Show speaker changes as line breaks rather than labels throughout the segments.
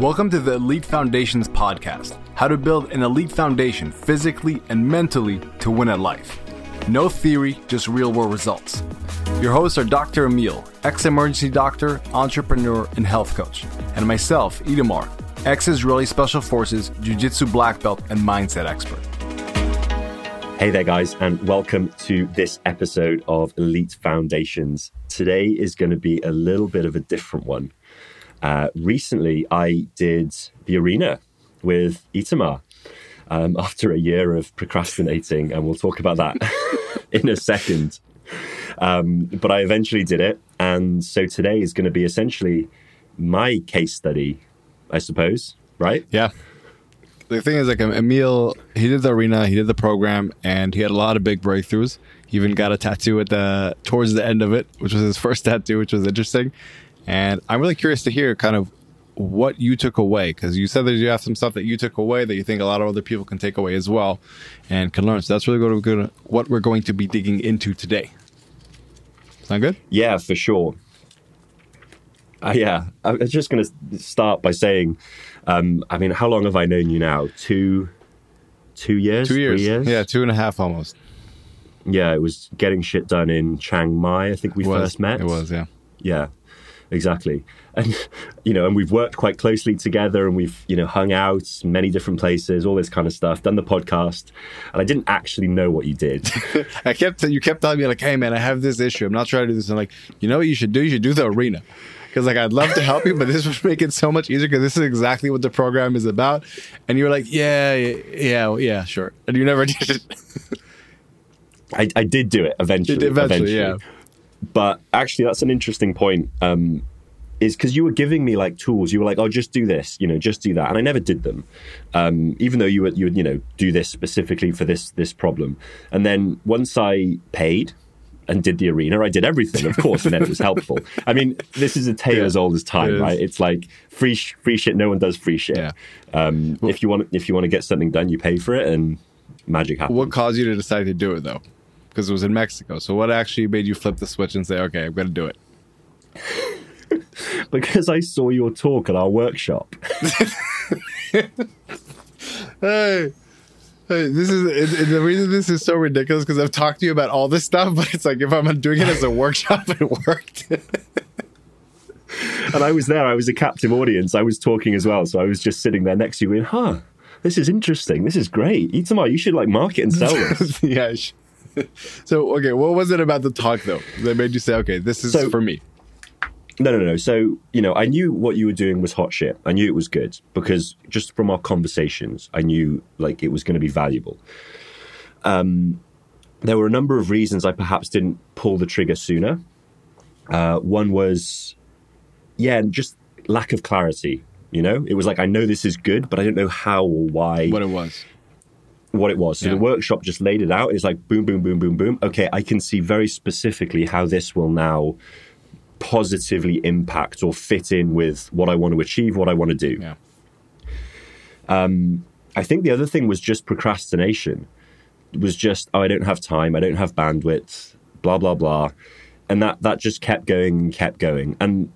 Welcome to the Elite Foundations podcast how to build an elite foundation physically and mentally to win at life. No theory, just real world results. Your hosts are Dr. Emil, ex emergency doctor, entrepreneur, and health coach, and myself, Itamar, ex Israeli Special Forces, Jiu Jitsu black belt, and mindset expert.
Hey there, guys, and welcome to this episode of Elite Foundations. Today is going to be a little bit of a different one. Uh, recently, I did the arena with Itamar um, after a year of procrastinating, and we'll talk about that in a second. Um, but I eventually did it, and so today is going to be essentially my case study, I suppose, right?
Yeah. The thing is, like Emil, he did the arena, he did the program, and he had a lot of big breakthroughs. He even got a tattoo at the towards the end of it, which was his first tattoo, which was interesting. And I'm really curious to hear kind of what you took away because you said that you have some stuff that you took away that you think a lot of other people can take away as well and can learn. So that's really what we're going to be digging into today. Sound good?
Yeah, for sure. Uh, yeah, I was just going to start by saying, um, I mean, how long have I known you now? Two, two years,
two years, years? yeah, two and a half almost.
Yeah, it was getting shit done in Chiang Mai. I think we first met.
It was, yeah,
yeah exactly. And you know, and we've worked quite closely together, and we've you know hung out many different places, all this kind of stuff. Done the podcast, and I didn't actually know what you did.
I kept you kept telling me like, "Hey man, I have this issue. I'm not trying to do this." And I'm like, you know what you should do? You should do the arena. Because like I'd love to help you, but this would make it so much easier. Because this is exactly what the program is about. And you were like, yeah, yeah, yeah, sure. And you never did it.
I, I did do it eventually.
eventually, eventually. yeah.
But actually, that's an interesting point. Um, is because you were giving me like tools. You were like, "Oh, just do this," you know, just do that, and I never did them. Um, even though you would, you would, you know, do this specifically for this this problem. And then once I paid and did the arena, I did everything, of course, and then it was helpful. I mean, this is a tale yeah, as old as time, it right? It's like free sh- free shit. No one does free shit. Yeah. Um, well, if you want if you want to get something done, you pay for it, and magic happens.
What caused you to decide to do it, though? Because it was in Mexico. So what actually made you flip the switch and say, okay, I'm going to do it?
because I saw your talk at our workshop.
hey, hey, this is it, the reason this is so ridiculous because I've talked to you about all this stuff, but it's like if I'm doing it as a workshop, it worked.
and I was there. I was a captive audience. I was talking as well, so I was just sitting there next to you, going, "Huh, this is interesting. This is great. Itamar, you should like market and sell this."
yeah. so okay, what was it about the talk though that made you say, okay, this is so, for me?
No, no, no. So, you know, I knew what you were doing was hot shit. I knew it was good because just from our conversations, I knew like it was going to be valuable. Um, there were a number of reasons I perhaps didn't pull the trigger sooner. Uh, one was, yeah, just lack of clarity. You know, it was like I know this is good, but I don't know how or why.
What it was
what it was. So yeah. the workshop just laid it out. It's like boom, boom, boom, boom, boom. Okay, I can see very specifically how this will now positively impact or fit in with what I want to achieve, what I want to do.
Yeah.
Um, I think the other thing was just procrastination. It was just, oh, I don't have time, I don't have bandwidth, blah, blah, blah. And that, that just kept going and kept going. And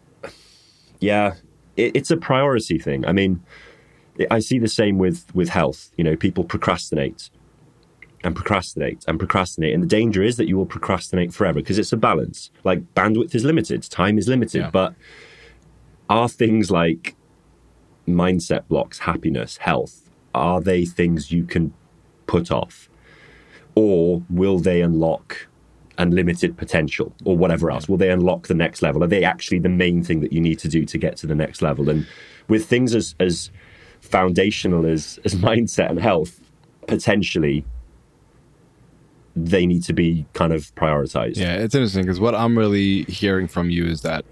yeah, it, it's a priority thing. I mean, I see the same with with health. You know, people procrastinate and procrastinate and procrastinate, and the danger is that you will procrastinate forever because it's a balance. Like bandwidth is limited, time is limited, yeah. but are things like mindset blocks, happiness, health, are they things you can put off, or will they unlock? unlimited potential or whatever else? Will they unlock the next level? Are they actually the main thing that you need to do to get to the next level? And with things as as foundational as as mindset and health, potentially they need to be kind of prioritized.
Yeah, it's interesting because what I'm really hearing from you is that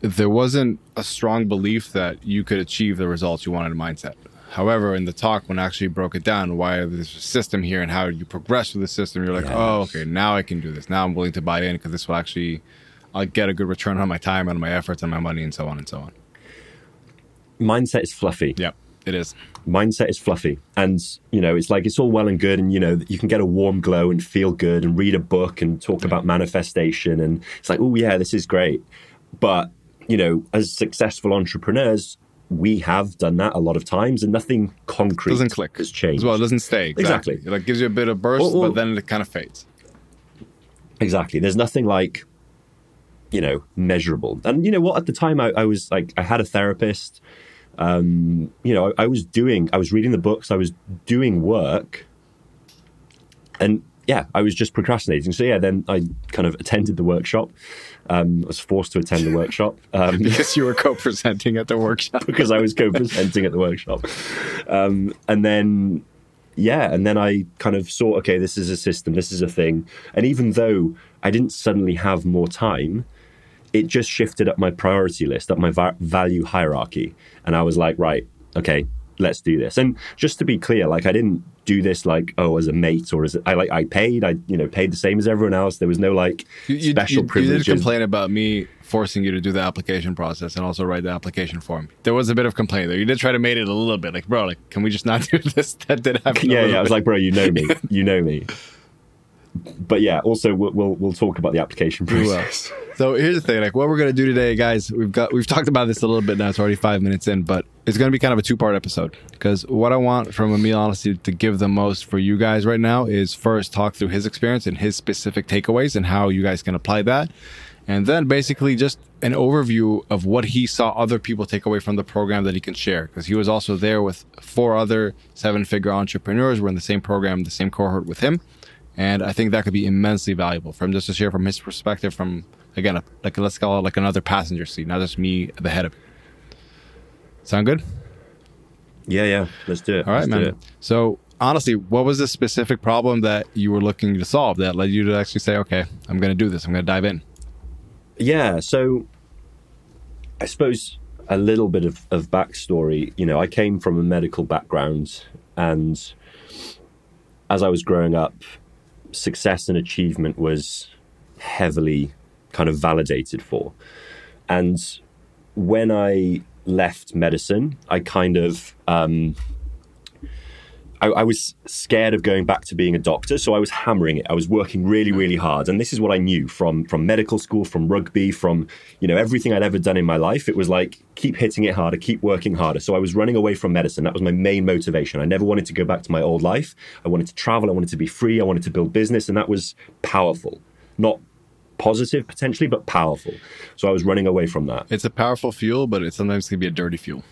there wasn't a strong belief that you could achieve the results you wanted in mindset. However, in the talk, when I actually broke it down, why there's a system here and how you progress through the system, you're like, oh, yes. oh, okay, now I can do this. Now I'm willing to buy in because this will actually, I'll get a good return on my time and my efforts and my money and so on and so on
mindset is fluffy.
Yeah, it is.
Mindset is fluffy. And, you know, it's like it's all well and good. And, you know, you can get a warm glow and feel good and read a book and talk yeah. about manifestation. And it's like, oh, yeah, this is great. But, you know, as successful entrepreneurs, we have done that a lot of times, and nothing concrete
doesn't click
has changed.
as well. It doesn't stay exactly.
Exactly.
It like gives you a bit of burst,
Or- or-
but then it kind of fades.
Exactly. There's nothing like, you know, measurable. And you know what? At the time, I, I was like, I had a therapist. Um, you know, I, I was doing, I was reading the books, I was doing work, and yeah, I was just procrastinating. So yeah, then I kind of attended the workshop. Um, I was forced to attend the workshop. Um,
Because you were co-presenting at the workshop.
because I was co-presenting at the workshop. Um, and then, yeah, and then I kind of saw, okay, this is a system, this is a thing. And even though I didn't suddenly have more time, it just shifted up my priority list, up my va- value hierarchy. And I was like, right, okay, let's do this. And just to be clear, like I didn't do this like, oh, as a mate or as a, I like, I paid, I, you know, paid the same as everyone else. There was no like
You, you,
special
you, you
privileges.
did complain about me forcing you to do the application process and also write the application form. There was a bit of complaint there. You did try to make it a little bit like, bro, like, can we just not do this? That did happen.
yeah, yeah. I was like, bro, you know me, you know me. But yeah, also we'll we'll, we'll talk about the application process.
So here's the thing, like what we're gonna do today, guys. We've got we've talked about this a little bit now. It's already five minutes in, but it's gonna be kind of a two part episode because what I want from Emil honestly to give the most for you guys right now is first talk through his experience and his specific takeaways and how you guys can apply that, and then basically just an overview of what he saw other people take away from the program that he can share because he was also there with four other seven figure entrepreneurs. We're in the same program, the same cohort with him. And I think that could be immensely valuable for him just to share from his perspective, from again, a, like let's call it like another passenger seat, not just me at the head of it. Sound good?
Yeah, yeah. Let's do it.
All right,
Let's
man. So honestly, what was the specific problem that you were looking to solve that led you to actually say, okay, I'm going to do this. I'm going to dive in.
Yeah, so I suppose a little bit of, of backstory. You know, I came from a medical background, and as I was growing up, success and achievement was heavily kind of validated for. And when I left medicine, I kind of um, I, I was scared of going back to being a doctor, so I was hammering it. I was working really, mm. really hard, and this is what I knew from from medical school, from rugby, from you know everything I'd ever done in my life. It was like keep hitting it harder, keep working harder. So I was running away from medicine. That was my main motivation. I never wanted to go back to my old life. I wanted to travel. I wanted to be free. I wanted to build business, and that was powerful, not positive potentially, but powerful. So I was running away from that.
It's a powerful fuel, but it sometimes can be a dirty fuel.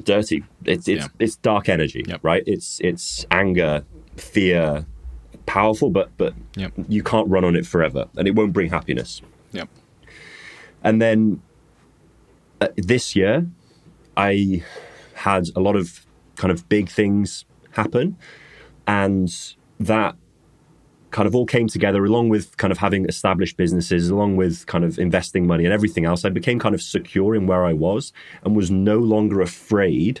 Dirty. It's it's
Yeah.
it's dark energy,
Yep.
right? It's it's anger, fear, powerful, but but
Yep.
you can't run on it forever, and it won't bring happiness.
Yep.
And then uh, this year, I had a lot of kind of big things happen, and that kind of all came together along with kind of having established businesses, along with kind of investing money and everything else. I became kind of secure in where I was and was no longer afraid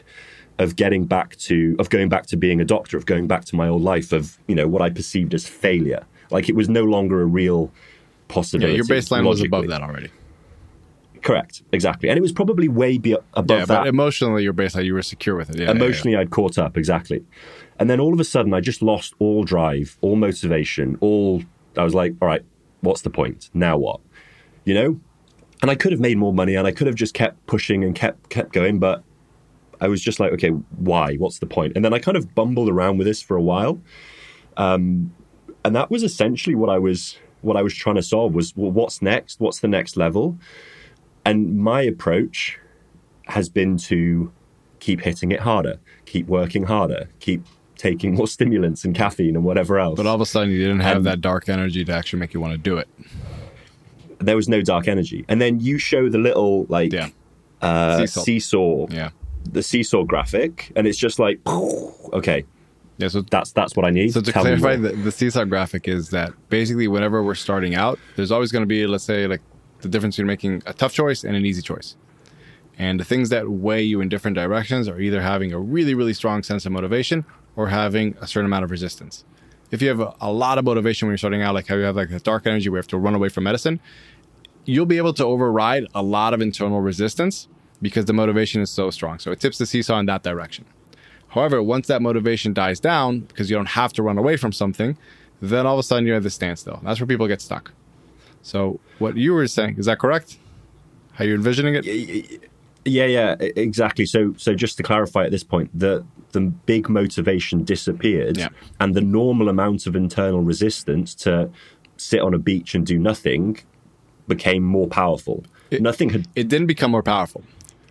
of getting back to of going back to being a doctor, of going back to my old life, of you know what I perceived as failure. Like it was no longer a real possibility.
Yeah,
possibility.
your baseline was above that already.
Correct, exactly, and it was probably way be- above
Yeah,
that.
emotionally, your baseline, you were secure with it. Yeah, yeah, yeah.
Emotionally, I'd caught up exactly, and then all of a sudden, I just lost all drive, all motivation, all. I was like, all right, what's the point now? What, you know? And I could have made more money, and I could have just kept pushing and kept kept going, but I was just like, okay, why? What's the point? And then I kind of bumbled around with this for a while, um, and that was essentially what I was what I was trying to solve was well, what's next? What's the next level? And my approach has been to keep hitting it harder, keep working harder, keep taking more stimulants and caffeine and whatever else.
But all of a sudden, you didn't have that dark energy to actually make you want to do it.
there was no dark energy. And then you show the little like
Yeah.
uh, seesaw,
Yeah.
the seesaw graphic, and it's just like, okay,
Yeah. So
that's that's what I need.
So to
Tell
clarify, the, the seesaw graphic is that basically whenever we're starting out, there's always going to be, let's say, like the difference between making a tough choice and an easy choice. And the things that weigh you in different directions are either having a really, really strong sense of motivation or having a certain amount of resistance. If you have a, a lot of motivation when you're starting out, like how you have like a dark energy where you have to run away from medicine, you'll be able to override a lot of internal resistance because the motivation is so strong. So it tips the seesaw in that direction. However, once that motivation dies down, because you don't have to run away from something, then all of a sudden you're at the standstill. That's where people get stuck. So what you were saying, is that correct? how you're envisioning it?
Yeah, yeah, exactly. So, so just to clarify at this point, the the big motivation disappeared,
Yeah.
and the normal amount of internal resistance to sit on a beach and do nothing became more powerful.
It-
nothing had
It didn't become more powerful.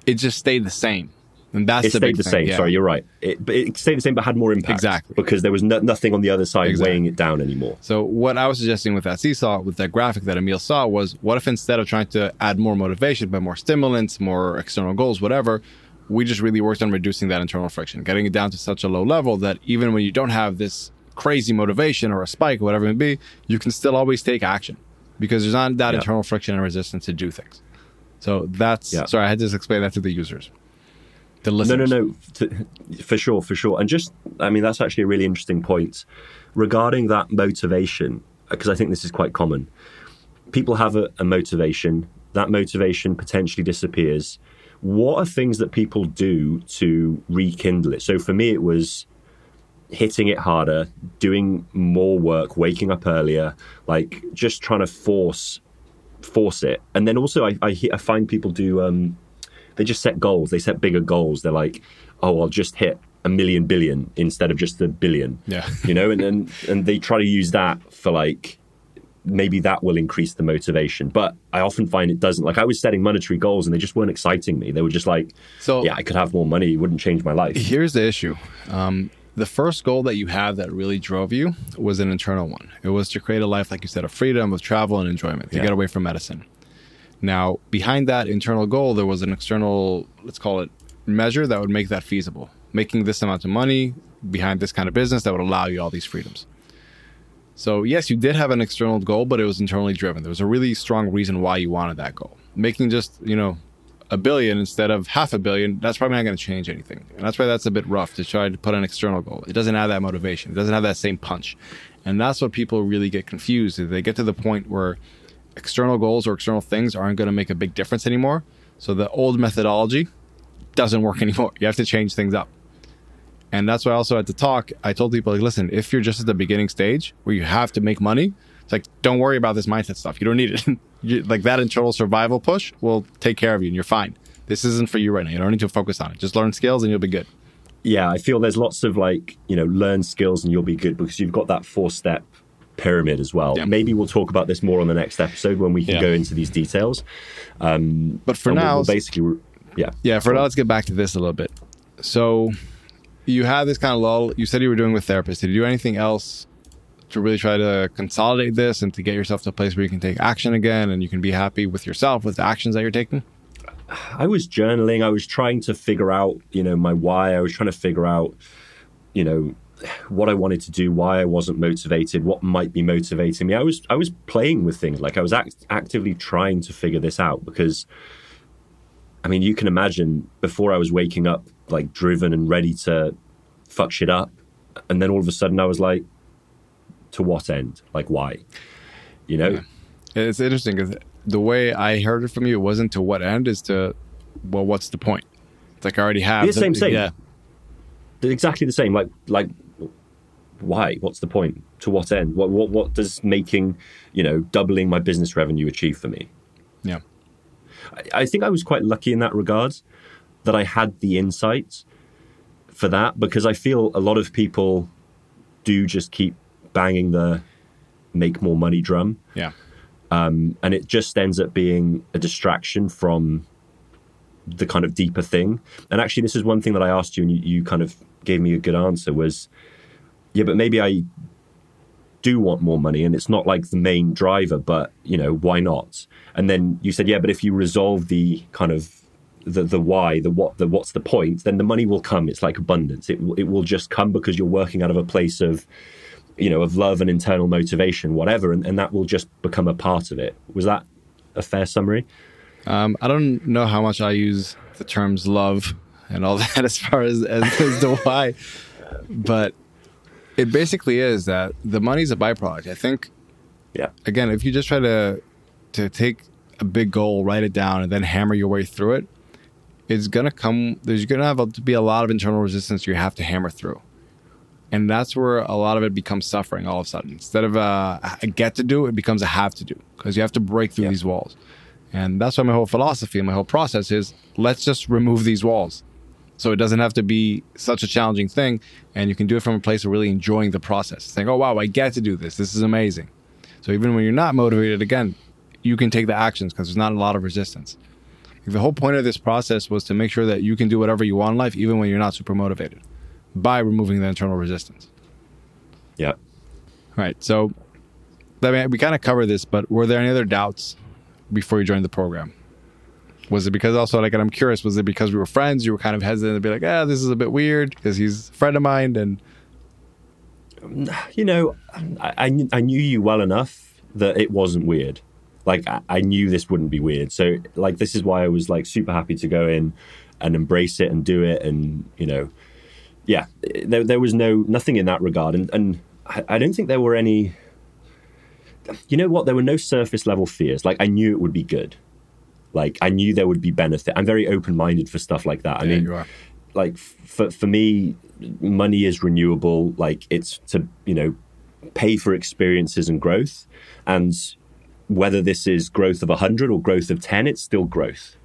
It just stayed the same. And that's
it
the
stayed the
thing.
same.
Yeah.
Sorry, you're right. It, but it stayed the same, but had more impact.
Exactly.
because there was no, nothing on the other side
Exactly.
weighing it down anymore.
So what I was suggesting with that seesaw, with that graphic that Emil saw, was what if instead of trying to add more motivation, but more stimulants, more external goals, whatever, we just really worked on reducing that internal friction, getting it down to such a low level that even when you don't have this crazy motivation or a spike, whatever it may be, you can still always take action because there's not that
Yeah.
internal friction and resistance to do things. So that's
Yeah.
sorry, I had to explain that to the users, the
No,
listeners.
no, no, to, for sure, for sure. And just, I mean, that's actually a really interesting point regarding that motivation, because I think this is quite common. People have a, a motivation, that motivation potentially disappears. What are things that people do to rekindle it? So for me, it was hitting it harder, doing more work, waking up earlier, like just trying to force force it. And then also, I, I, I find people do. Um, they just set goals. They set bigger goals. They're like, oh, I'll just hit a million billion instead of just a billion.
Yeah.
you know, and and and they try to use that for like maybe that will increase the motivation. But I often find it doesn't. Like I was setting monetary goals and they just weren't exciting me. They were just like,
So-
yeah, I could have more money. It wouldn't change my life.
Here's the issue. Um, the first goal that you have that really drove you was an internal one. It was to create a life, like you said, of freedom, of travel and enjoyment, to
Yeah.
get away from medicine. Now, behind that internal goal, there was an external, let's call it, measure that would make that feasible, making this amount of money behind this kind of business that would allow you all these freedoms. So, yes, you did have an external goal, but it was internally driven. There was a really strong reason why you wanted that goal. Making just, you know, a billion instead of half a billion, that's probably not going to change anything. And that's why that's a bit rough to try to put an external goal. It doesn't have that motivation. It doesn't have that same punch. And that's what people really get confused. They get to the point where external goals or external things aren't going to make a big difference anymore. So the old methodology doesn't work anymore. You have to change things up. And that's why also at the talk, I told people like, listen, if you're just at the beginning stage where you have to make money, it's like, don't worry about this mindset stuff. You don't need it. like that internal survival push will take care of you and you're fine. This isn't for you right now. You don't need to focus on it. Just learn skills and you'll be good.
yeah, I feel there's lots of like, you know, learn skills and you'll be good because you've got that four step pyramid as well.
Yeah.
Maybe we'll talk about this more on the next episode when we can
Yeah.
go into these details.
Um, but for
And we'll-
now,
we'll basically, yeah.
Yeah, for now, let's get back to this a little bit. So, you had this kind of lull. You said you were doing with therapists. Did you do anything else to really try to consolidate this and to get yourself to a place where you can take action again and you can be happy with yourself with the actions that you're taking?
I was journaling. I was trying to figure out, you know, my why. I was trying to figure out, you know, what I wanted to do, why I wasn't motivated, what might be motivating me. I was I was playing with things. Like I was act- actively trying to figure this out because I mean, you can imagine before I was waking up like driven and ready to fuck shit up and then all of a sudden I was like to what end? Like why? You know?
It's interesting because the way I heard it from you, it wasn't to what end, is to, well, what's the point? It's like I already have.
Yeah, same, same.
Yeah.
They're exactly the same. Like, like, why? What's the point? To what end? What, what, what does making, you know, doubling my business revenue achieve for me?
Yeah.
I, I think I was quite lucky in that regard that I had the insight for that because I feel a lot of people do just keep banging the make more money drum
Yeah.
Um, and it just ends up being a distraction from the kind of deeper thing. And actually, this is one thing that I asked you, and you, you kind of gave me a good answer was, yeah, but maybe I do want more money, and it's not like the main driver, but you know, why not? And then you said, yeah, but if you resolve the kind of the the why, the what, the what's the point, then the money will come. It's like abundance. It it will just come because you're working out of a place of you know of love and internal motivation, whatever, and, and that will just become a part of it. Was that a fair summary?
Um, I don't know how much I use the terms love and all that as far as, as, as to why, but it basically is that the money's a byproduct. I think,
Yeah.
again, if you just try to to take a big goal, write it down, and then hammer your way through it, it's gonna come. There's gonna have to be a lot of internal resistance you have to hammer through, and that's where a lot of it becomes suffering. All of a sudden, instead of a, a get to do, it becomes a have to do because you have to break through
Yeah.
these walls. And that's why my whole philosophy and my whole process is let's just remove these walls. So it doesn't have to be such a challenging thing. And you can do it from a place of really enjoying the process. Saying, oh, wow, I get to do this. This is amazing. So even when you're not motivated, again, you can take the actions because there's not a lot of resistance. The whole point of this process was to make sure that you can do whatever you want in life, even when you're not super motivated, by removing the internal resistance.
Yeah.
Right. So, I mean, we kind of covered this, but were there any other doubts before you joined the program? Was it because also, like, and I'm curious, was it because we were friends? You were kind of hesitant to be like, ah, this is a bit weird because he's a friend of mine. And,
you know, I, I, I knew you well enough that it wasn't weird. Like, I, I knew this wouldn't be weird. So, like, this is why I was like super happy to go in and embrace it and do it. And, you know, yeah, there, there was no, nothing in that regard. And, and I, I don't think there were any, you know what? There were no surface level fears. Like, I knew it would be good. Like, I knew there would be benefit. I'm very open minded for stuff like that. I
Yeah,
mean,
you are.
like for for me, money is renewable. Like it's to you know pay for experiences and growth, and whether this is growth of hundred or growth of ten, it's still growth.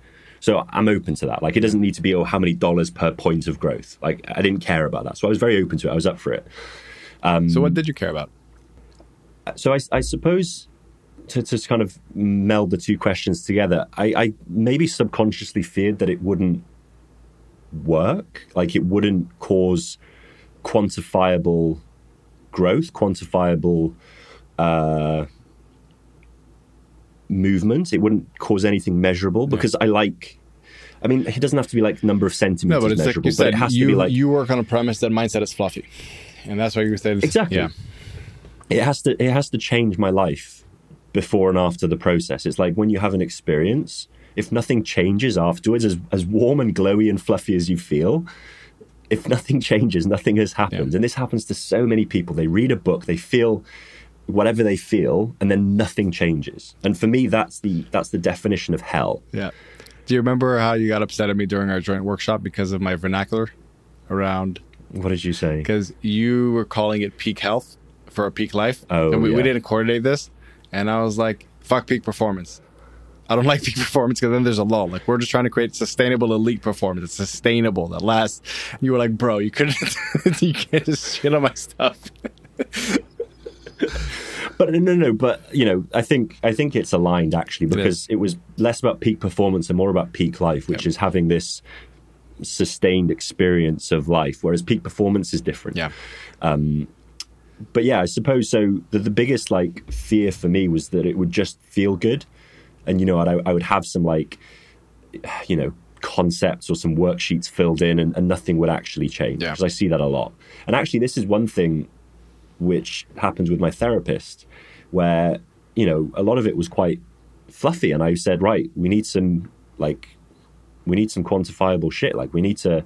So I'm open to that. Like it doesn't need to be oh how many dollars per point of growth. Like I didn't care about that, so I was very open to it. I was up for it.
so what um, did you care about?
so I, I suppose to, to kind of meld the two questions together, I, I maybe subconsciously feared that it wouldn't work, like it wouldn't cause quantifiable growth, quantifiable uh, movement. It wouldn't cause anything measurable because I like. I mean, it doesn't have to be like number of
No,
centimeters
but it's like
measurable,
you said,
but it has
you,
to be like
you work on a premise that mindset is fluffy. And that's why you said
Exactly.
Yeah.
it has to it has to change my life before and after the process. It's like when you have an experience, if nothing changes afterwards, as as warm and glowy and fluffy as you feel, if nothing changes, nothing has happened.
Yeah.
And this happens to so many people. They read a book, they feel whatever they feel, and then nothing changes. And for me, that's the that's the definition of hell.
Yeah. Do you remember how you got upset at me during our joint workshop because of my vernacular around?
What did you say?
Because you were calling it peak health for a peak life.
Oh,
and we, we didn't coordinate this. And I was like, fuck peak performance. I don't like peak performance because then there's a lull. Like, we're just trying to create sustainable elite performance. It's sustainable that lasts. You were like, bro, you couldn't, you can't just shit on my stuff.
But no, no, no. But you know, I think I think it's aligned actually because it, was less about peak performance and more about peak life, which
Yeah.
is having this sustained experience of life. Whereas peak performance is different.
Yeah.
Um, But yeah, I suppose so. The, the biggest like fear for me was that it would just feel good, and you know, I, I would have some like, you know, concepts or some worksheets filled in, and, and nothing would actually change.
Yeah.
Because I see that a lot. And actually, this is one thing which happens with my therapist, where you know a lot of it was quite fluffy, and I said, right, we need some like, we need some quantifiable shit. Like we need to,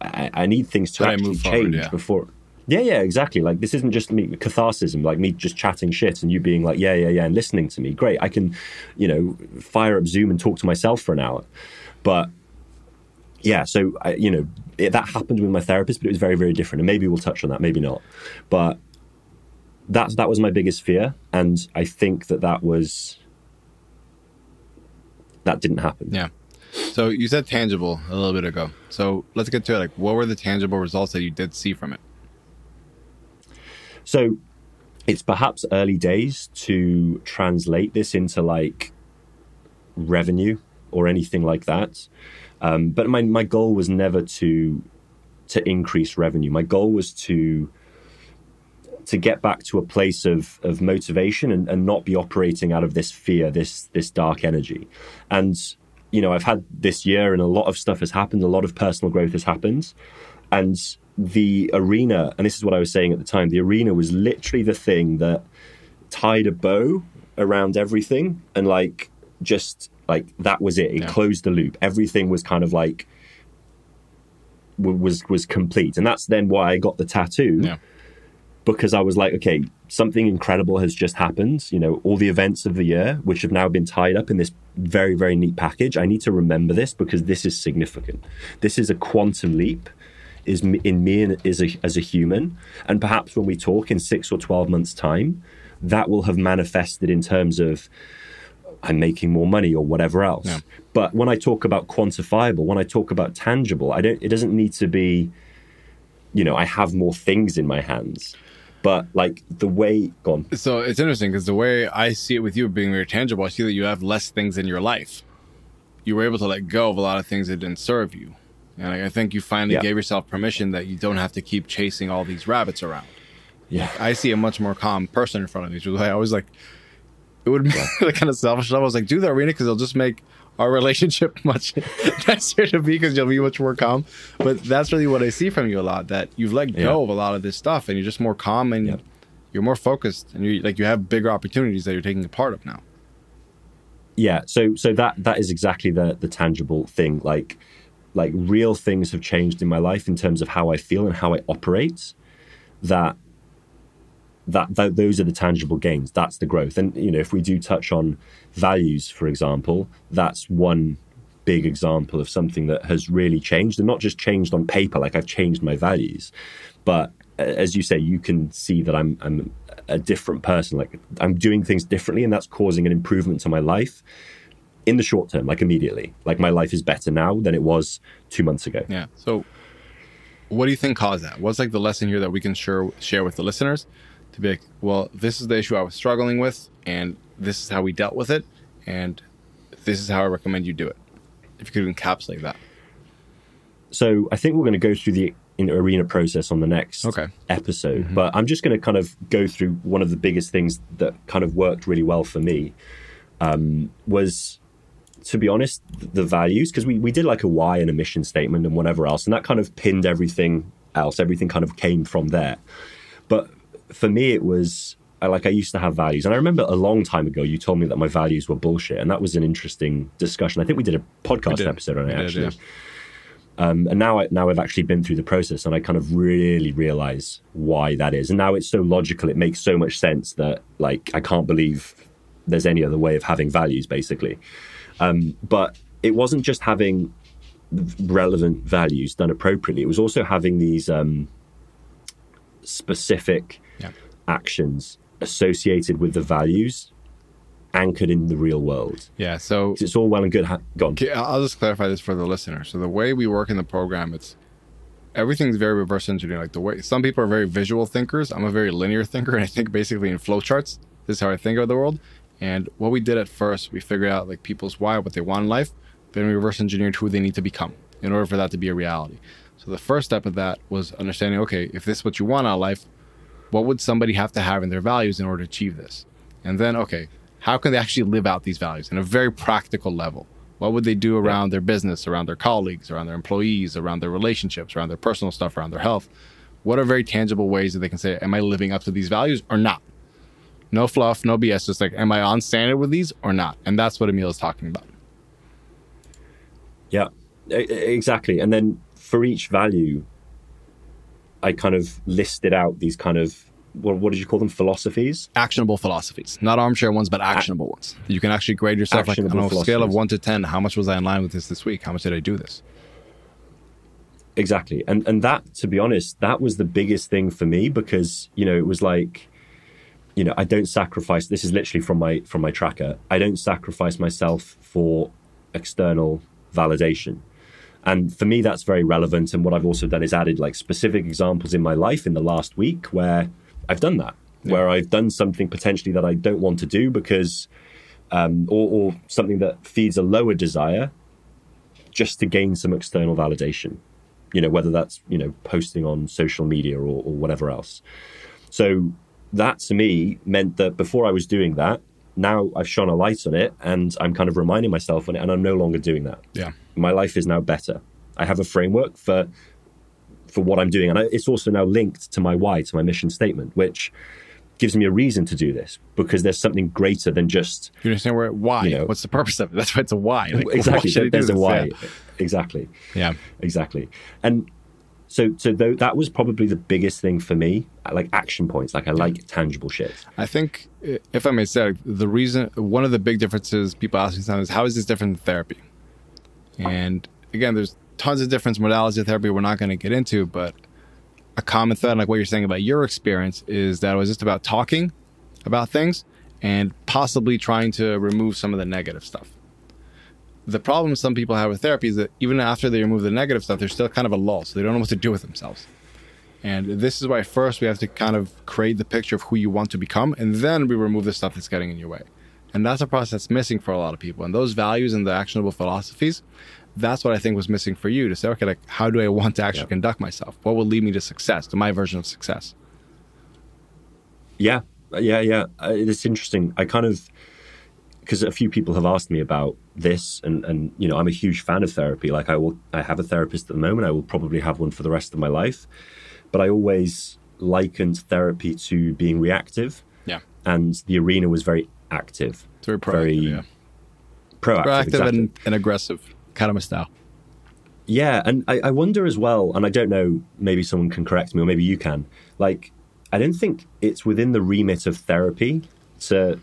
I, I need things to
I
actually
move forward,
change
yeah.
before. Yeah, yeah, exactly. Like this isn't just me catharsism, like me just chatting shit and you being like, yeah, yeah, yeah, and listening to me. Great, I can, you know, fire up Zoom and talk to myself for an hour. But yeah, so I, you know it, that happened with my therapist, but it was very, very different. And maybe we'll touch on that, maybe not. But that that was my biggest fear, and I think that that was that didn't happen.
Yeah. So you said tangible a little bit ago. So let's get to it. Like, what were the tangible results that you did see from it?
So it's perhaps early days to translate this into like revenue or anything like that. Um, but my, my goal was never to to increase revenue. My goal was to to get back to a place of of motivation and, and not be operating out of this fear, this this dark energy. And you know, I've had this year and a lot of stuff has happened, a lot of personal growth has happened. And the arena, and this is what I was saying at the time, the arena was literally the thing that tied a bow around everything and like just like that was it. It
Yeah.
closed the loop. Everything was kind of like w- was was complete. And that's then why I got the tattoo
Yeah.
because I was like, okay, something incredible has just happened. You know, all the events of the year, which have now been tied up in this very, very neat package. I need to remember this because this is significant. This is a quantum leap. Is in me and as a as a human, and perhaps when we talk in six or twelve months' time, that will have manifested in terms of I'm making more money or whatever else.
Yeah.
But when I talk about quantifiable, when I talk about tangible, I don't. It doesn't need to be, you know, I have more things in my hands. But like the way, gone.
So it's interesting because the way I see it with you being very tangible, I see that you have less things in your life. You were able to let go of a lot of things that didn't serve you. And I think you finally
Yeah.
gave yourself permission that you don't have to keep chasing all these rabbits around.
Yeah.
I see a much more calm person in front of me. why I was like, it would be the kind of selfish level. I was like, do the arena because it'll just make our relationship much nicer to be because you'll be much more calm. But that's really what I see from you a lot that you've let go
Yeah.
of a lot of this stuff and you're just more calm and
Yep.
you're more focused and you like you have bigger opportunities that you're taking a part of now.
yeah so so that that is exactly the the tangible thing like like real things have changed in my life in terms of how i feel and how i operate that that, that those are the tangible gains. That's the growth. And you know if we do touch on values for example that's one big example of something that has really changed and not just changed on paper like i've changed my values. But as you say you can see that i'm i'm a different person. Like i'm doing things differently and that's causing an improvement to my life in the short term like immediately like my life is better now than it was 2 months ago
Yeah. So what do you think caused that? What's like the lesson here that we can share share with the listeners to be like, well, this is the issue I was struggling with and this is how we dealt with it and this is how I recommend you do it. If you could encapsulate that.
so i think we're going to go through the in arena process on the next
Okay.
episode but i'm just going to kind of go through one of the biggest things that kind of worked really well for me um, was to be honest the values because we, we did like a why and a mission statement and whatever else and that kind of pinned everything else. Everything kind of came from there. But for me it was I, like I used to have values and I remember a long time ago you told me that my values were bullshit and that was an interesting discussion. I think we did a podcast
did.
episode on it
did,
actually.
yeah.
um, and now I, now I've actually been through the process and I kind of really realize why that is. And now it's so logical it makes so much sense that like I can't believe there's any other way of having values basically um, but it wasn't just having relevant values done appropriately it was also having these um, specific
Yeah.
actions associated with the values anchored in the real world
Yeah. So
it's all well and good ha- gone
I'll just clarify this for the listener. So the way we work in the program, it's everything's very reverse engineering. Like the way some people are very visual thinkers. I'm a very linear thinker, and I think basically in flowcharts. This is how I think of the world. And what we did at first, we figured out like people's why, what they want in life. Then we reverse engineered who they need to become in order for that to be a reality. So the first step of that was understanding, okay, if this is what you want out of life, what would somebody have to have in their values in order to achieve this? And then, okay, how can they actually live out these values in a very practical level? What would they do around their business, around their colleagues, around their employees, around their relationships, around their personal stuff, around their health? What are very tangible ways that they can say, Am I living up to these values or not? No fluff, no BS, just like, Am I on standard with these or not? And that's what Emil is talking about.
Yeah, exactly. And then for each value, I kind of listed out these kind of what, what did you call them? Philosophies.
Actionable philosophies, not armchair ones, but actionable ones. You can actually grade yourself like, on a scale of one to 10. How much was I in line with this this week? How much did I do this?
Exactly. And and that, to be honest, that was the biggest thing for me because you know it was like, you know, I don't sacrifice. This is literally from my from my tracker. I don't sacrifice myself for external validation. And for me, that's very relevant. And what I've also done is added like specific examples in my life in the last week where I've done that, where I've done something potentially that I don't want to do because, um, or, or something that feeds a lower desire just to gain some external validation. You know, whether that's, you know, posting on social media or, or whatever else. So that to me meant that before I was doing that, now I've shone a light on it and I'm kind of reminding myself on it and I'm no longer doing that
Yeah.
my life is now better. I have a framework for for what I'm doing, and I, it's also now linked to my why, to my mission statement, which gives me a reason to do this because there's something greater than just
You understand where why?
You know-
What's the purpose of it? That's why it's a why. Like,
exactly.
do
There's a why,
Yeah.
exactly,
yeah.
exactly, and so so tho- that was probably the biggest thing for me, uh, like action points. Like I like tangible shit.
I think, if I may say, the reason, one of the big differences people ask me sometimes is how is this different than therapy? And again, there's tons of different modalities of therapy we're not going to get into, but a common thread, like what you're saying about your experience, is that it was just about talking about things and possibly trying to remove some of the negative stuff. The problem some people have with therapy is that even after they remove the negative stuff, there's still kind of a lull, so they don't know what to do with themselves. And this is why first we have to kind of create the picture of who you want to become, and then we remove the stuff that's getting in your way. And that's a process that's missing for a lot of people. And those values and the actionable philosophies, that's what I think was missing for you to say, okay, like, how do I want to actually yeah. conduct myself? What will lead me to success, to my version of success?
Yeah, yeah, yeah. Uh, it's interesting. I kind of, because a few people have asked me about this, and and you know, I'm a huge fan of therapy. Like, I will, I have a therapist at the moment. I will probably have one for the rest of my life. But I always likened therapy to being reactive.
Yeah.
And the arena was very active.
It's very proactive. Very yeah.
proactive.
Proactive exactly. and, and aggressive kind of a style.
Yeah, and I, I, wonder as well, and I don't know, maybe someone can correct me, or maybe you can. Like, I don't think it's within the remit of therapy to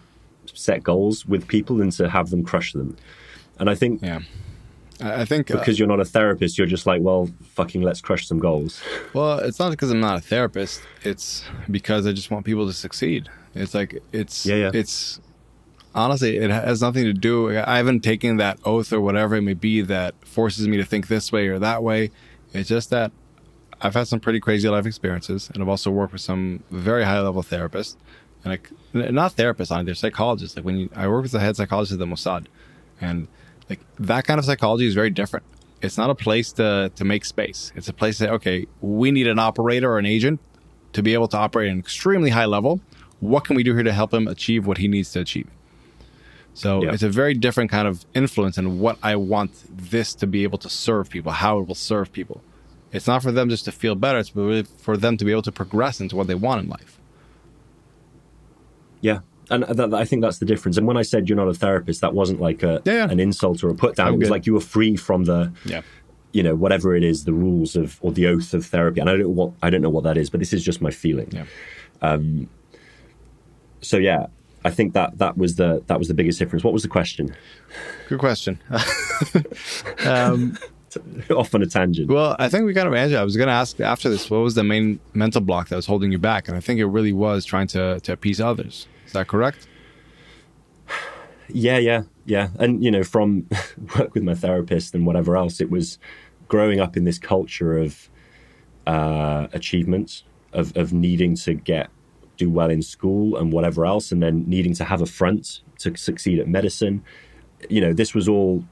set goals with people and to have them crush them. And I think,
yeah, I think
uh, because uh, you're not a therapist, you're just like, well, fucking let's crush some goals.
Well, it's not because I'm not a therapist. It's because I just want people to succeed. It's like it's yeah, yeah. it's honestly, it has nothing to do. I haven't taken that oath or whatever it may be that forces me to think this way or that way. It's just that I've had some pretty crazy life experiences, and I've also worked with some very high level therapists, and I, not therapists, on they're psychologists. Like when you, I work with the head psychologist at the Mossad, and like that kind of psychology is very different. It's not a place to to make space. It's a place that okay, we need an operator or an agent to be able to operate at an extremely high level. What can we do here to help him achieve what he needs to achieve? So it's a very different kind of influence and in what I want this to be able to serve people, how it will serve people. It's not for them just to feel better, it's really for them to be able to progress into what they want in life.
Yeah. And th- I think that's the difference. And when I said you're not a therapist, that wasn't like a, yeah, yeah. an insult or a put down. It was like you were free from the,
yeah.
you know, whatever it is, the rules of or the oath of therapy. And I don't know what I don't know what that is, but this is just my feeling.
Yeah.
Um, so yeah, I think that that was the that was the biggest difference. What was the question?
Good question. um,
Off on a tangent.
Well, I think we kind of answered. I was going to ask after this, what was the main mental block that was holding you back? And I think it really was trying to to appease others. Is that correct?
Yeah, yeah, yeah. And you know, from work with my therapist and whatever else, it was growing up in this culture of uh, achievements, of of needing to get do well in school and whatever else, and then needing to have a front to succeed at medicine. You know, this was all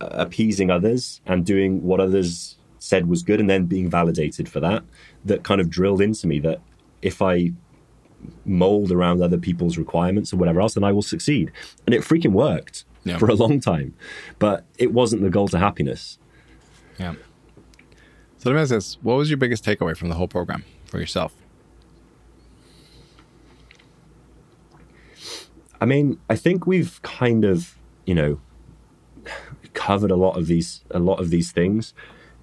appeasing others and doing what others said was good, and then being validated for that. That kind of drilled into me that if I mold around other people's requirements or whatever else, then I will succeed. And it freaking worked yeah. for a long time, but it wasn't the goal to happiness.
Yeah. So let me ask this: What was your biggest takeaway from the whole program for yourself?
I mean, I think we've kind of, you know, covered a lot of these a lot of these things.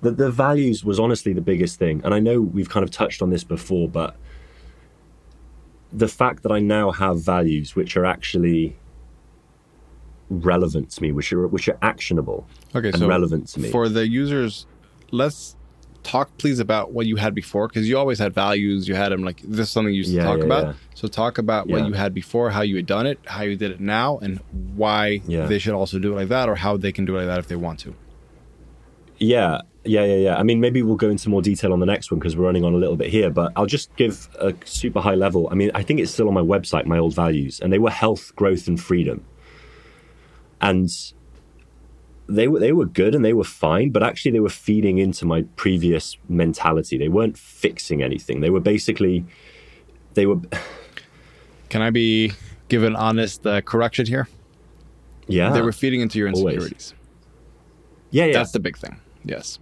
The, the values was honestly the biggest thing, and I know we've kind of touched on this before, but the fact that I now have values which are actually relevant to me, which are which are actionable okay, and so relevant to me.
For the users, let's talk please about what you had before because you always had values. You had them like this is something you used yeah, to talk yeah, about. yeah. so talk about what you had before how you had done it how you did it now and why they should also do it like that or how they can do it like that if they want to.
Yeah yeah yeah yeah. I mean maybe we'll go into more detail on the next one because we're running on a little bit here but i'll just give a super high level. I mean i think it's still on my website my old values and they were health growth and freedom. And they were they were good and they were fine, but actually they were feeding into my previous mentality. They weren't fixing anything. They were basically they were.
Can I be given honest uh, correction here?
Yeah,
they were feeding into your insecurities. Always.
Yeah, yeah,
that's the big thing. Yes.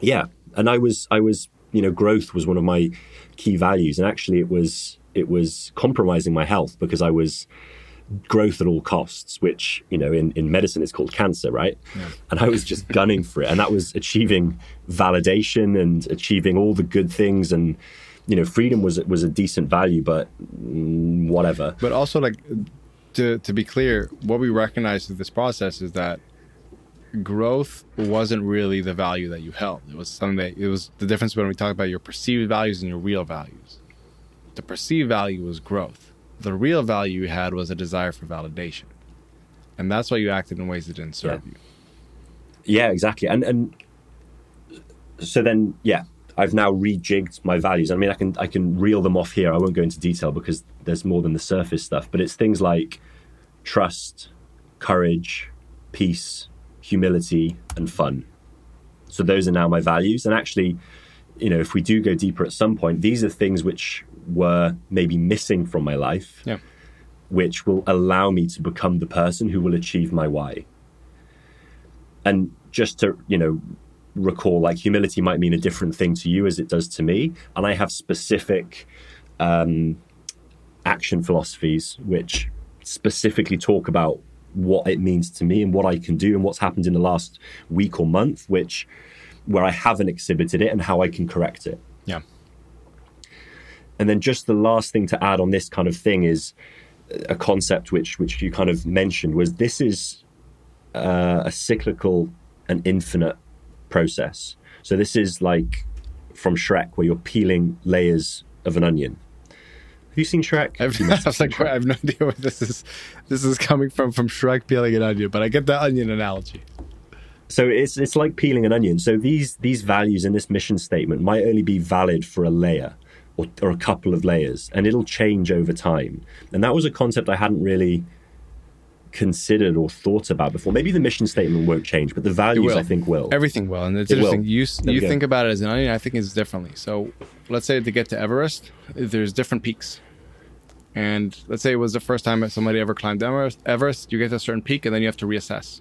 Yeah, and I was I was you know growth was one of my key values, and actually it was it was compromising my health because I was growth at all costs, which, you know, in, in medicine is called cancer, right? Yeah. And I was just gunning for it. And that was achieving validation and achieving all the good things. And, you know, freedom was was a decent value, but mm, whatever.
But also, like, to, to be clear, what we recognize through this process is that growth wasn't really the value that you held. It was something that it was the difference when we talk about your perceived values and your real values the perceived value was growth. The real value you had was a desire for validation. And that's why you acted in ways that didn't serve
Yeah.
you.
Yeah, exactly. And and so then, yeah, I've now rejigged my values. I mean, I can I can reel them off here. I won't go into detail because there's more than the surface stuff. But it's things like trust, courage, peace, humility, and fun. So those are now my values. And actually, you know, if we do go deeper at some point, these are things which were maybe missing from my life,
Yeah.
which will allow me to become the person who will achieve my why and just to you know recall like humility might mean a different thing to you as it does to me and i have specific um, action philosophies which specifically talk about what it means to me and what i can do and what's happened in the last week or month which where i haven't exhibited it and how i can correct it
Yeah.
And then just the last thing to add on this kind of thing is a concept which which you kind of mentioned was this is uh, a cyclical and infinite process. So this is like from Shrek, where you're peeling layers of an onion. Have you seen Shrek?
I've,
You
I was
seen
like,
Shrek.
I have no idea where this is. This is coming from from Shrek peeling an onion, but I get the onion analogy.
So it's it's like peeling an onion. So these these values in this mission statement might only be valid for a layer or, or a couple of layers, and it'll change over time. And that was a concept I hadn't really considered or thought about before. Maybe the mission statement won't change, but the values. I think will.
Everything will, and it's
It will.
interesting. You
There
you think about it as an onion. I think it's differently. So, let's say to get to Everest, there's different peaks, and let's say it was the first time that somebody ever climbed Everest. Everest, you get to a certain peak, and then you have to reassess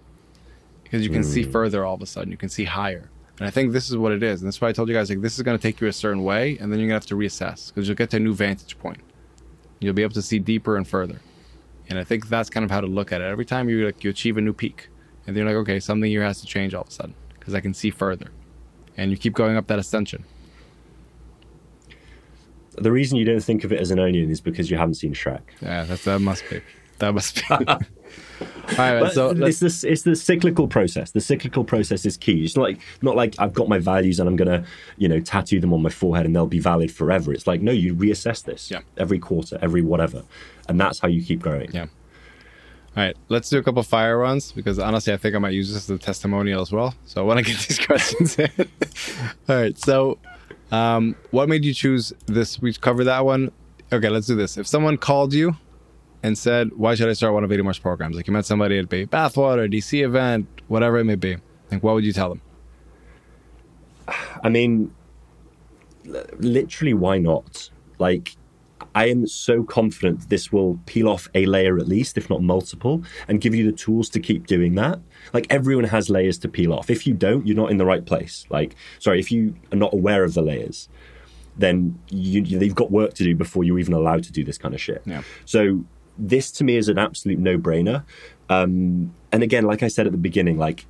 because you can see
Hmm.
further all of a sudden. You can see higher, and I think this is what it is. And that's why I told you guys like this is going to take you a certain way, and then you're gonna have to reassess because you'll get to a new vantage point. You'll be able to see deeper and further. And I think that's kind of how to look at it. Every time you like you achieve a new peak, and then you're like, okay, something here has to change all of a sudden because I can see further, and you keep going up that ascension.
The reason you don't think of it as an onion is because you haven't seen Shrek.
Yeah, that's that must be that must be. all right,
But
so
it's this it's the cyclical process. The cyclical process is key. It's not like not like I've got my values and I'm gonna, you know, tattoo them on my forehead and they'll be valid forever. It's like no, you reassess this
Yeah.
every quarter, every whatever. And that's how you keep growing.
yeah. All right, let's do a couple fire runs because honestly, I think I might use this as a testimonial as well. So I want to get these questions in. all right, so um, what made you choose this? We covered that one. Okay, let's do this. If someone called you and said, "Why should I start one of VaynerMark's programs?" Like you met somebody at a Bathwater, DC event, whatever it may be. Like, what would you tell them?
I mean, l- literally, why not? Like, I am so confident this will peel off a layer at least, if not multiple, and give you the tools to keep doing that. Like, everyone has layers to peel off. If you don't, you're not in the right place. Like, sorry, if you are not aware of the layers, then you, you've got work to do before you're even allowed to do this kind of shit.
Yeah.
So, this to me is an absolute no brainer. Um, and again, like I said at the beginning, like,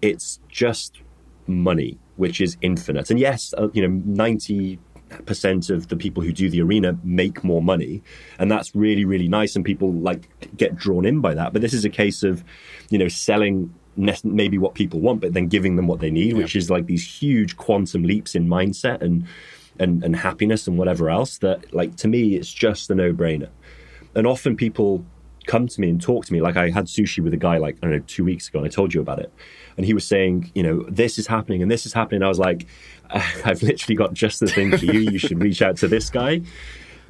it's just money, which is infinite. And yes, uh, you know, ninety percent of the people who do the arena make more money, and that's really really nice. And people like get drawn in by that. But this is a case of, you know, selling maybe what people want, but then giving them what they need, which is like these huge quantum leaps in mindset and and and happiness and whatever else. That like to me, it's just a no brainer. And often people come to me and talk to me. Like I had sushi with a guy like I don't know two weeks ago, and I told you about it. And he was saying, you know, this is happening and this is happening. I was like, I've literally got just the thing for you. You should reach out to this guy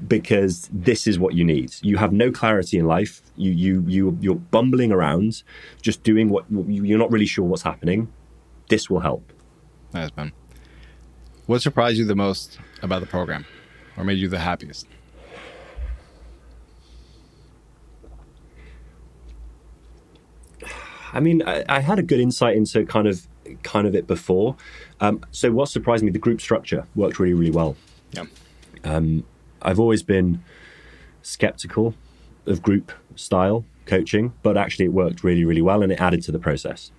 because this is what you need. You have no clarity in life. You you you you're bumbling around, just doing what you- you're not really sure what's happening. This will help.
Nice man. What surprised you the most about the program, or made you the happiest?
I mean, I, I had a good insight into kind of kind of it before. Um, so what surprised me, the group structure worked really really well.
Yeah.
I've always been skeptical of group style coaching, but actually it worked really, really well and it added to the process.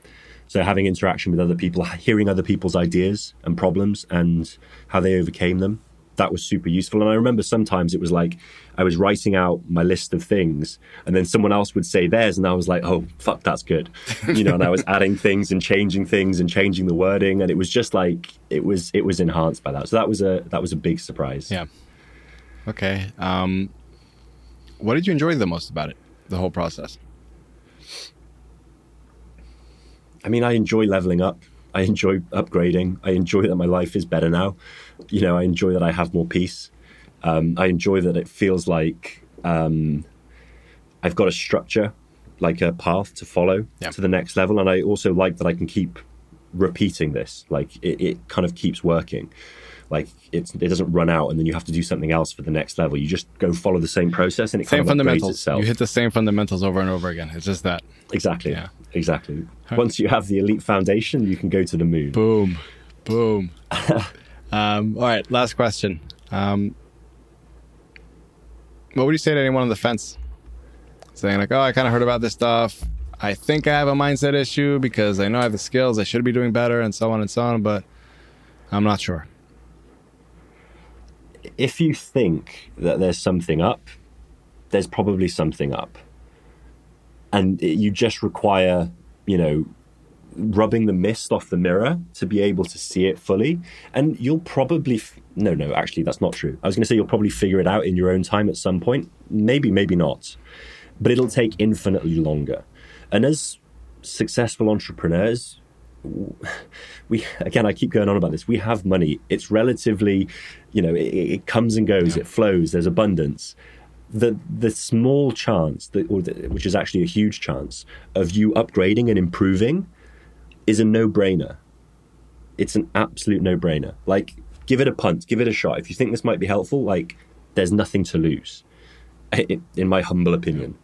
So having interaction with other people, hearing other people's ideas and problems and how they overcame them, that was super useful. And I remember sometimes it was like I was writing out my list of things and then someone else would say theirs and I was like, oh, fuck, that's good. You know, and I was adding things and changing things and changing the wording and it was just like it was it was enhanced by that. So that was a that was a big surprise.
Yeah. Okay. Um, what did you enjoy the most about it? The whole process.
I mean, I enjoy leveling up. I enjoy upgrading. I enjoy that my life is better now. You know, I enjoy that I have more peace. Um, I enjoy that it feels like um, I've got a structure, like a path to follow
Yeah.
to the next level. And I also like that I can keep repeating this. Like it, it kind of keeps working. Like it's, it doesn't run out and then you have to do something else for the next level. You just go follow the same process and it
Same
kind of
fundamentals.
itself.
You hit the same fundamentals over and over again. It's just that.
exactly.
Yeah.
Exactly. Once you have the elite foundation, you can go to the moon.
Boom. Boom. um, all right. Last question. Um, what would you say to anyone on the fence? Saying, like, oh, I kind of heard about this stuff. I think I have a mindset issue because I know I have the skills. I should be doing better and so on and so on, but I'm not sure.
if you think that there's something up, there's probably something up. And you just require, you know, rubbing the mist off the mirror to be able to see it fully. And you'll probably, f- no, no, actually, that's not true. I was going to say you'll probably figure it out in your own time at some point. Maybe, maybe not. But it'll take infinitely longer. And as successful entrepreneurs, we again i keep going on about this we have money it's relatively you know it, it comes and goes it flows there's abundance the the small chance that or the, which is actually a huge chance of you upgrading and improving is a no-brainer it's an absolute no-brainer like give it a punt give it a shot if you think this might be helpful like there's nothing to lose in my humble opinion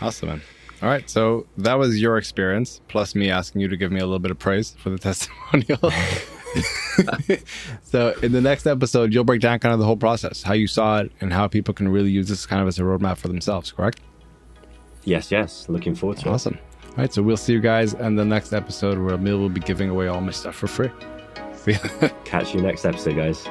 Awesome, man. All right. So that was your experience, plus me asking you to give me a little bit of praise for the testimonial. so in the next episode, you'll break down kind of the whole process, how you saw it, and how people can really use this kind of as a roadmap for themselves, correct?
yes yes looking forward to it
Awesome. All right. So we'll see you guys in the next episode where Emil will be giving away all my stuff for free. See ya.
catch you next episode guys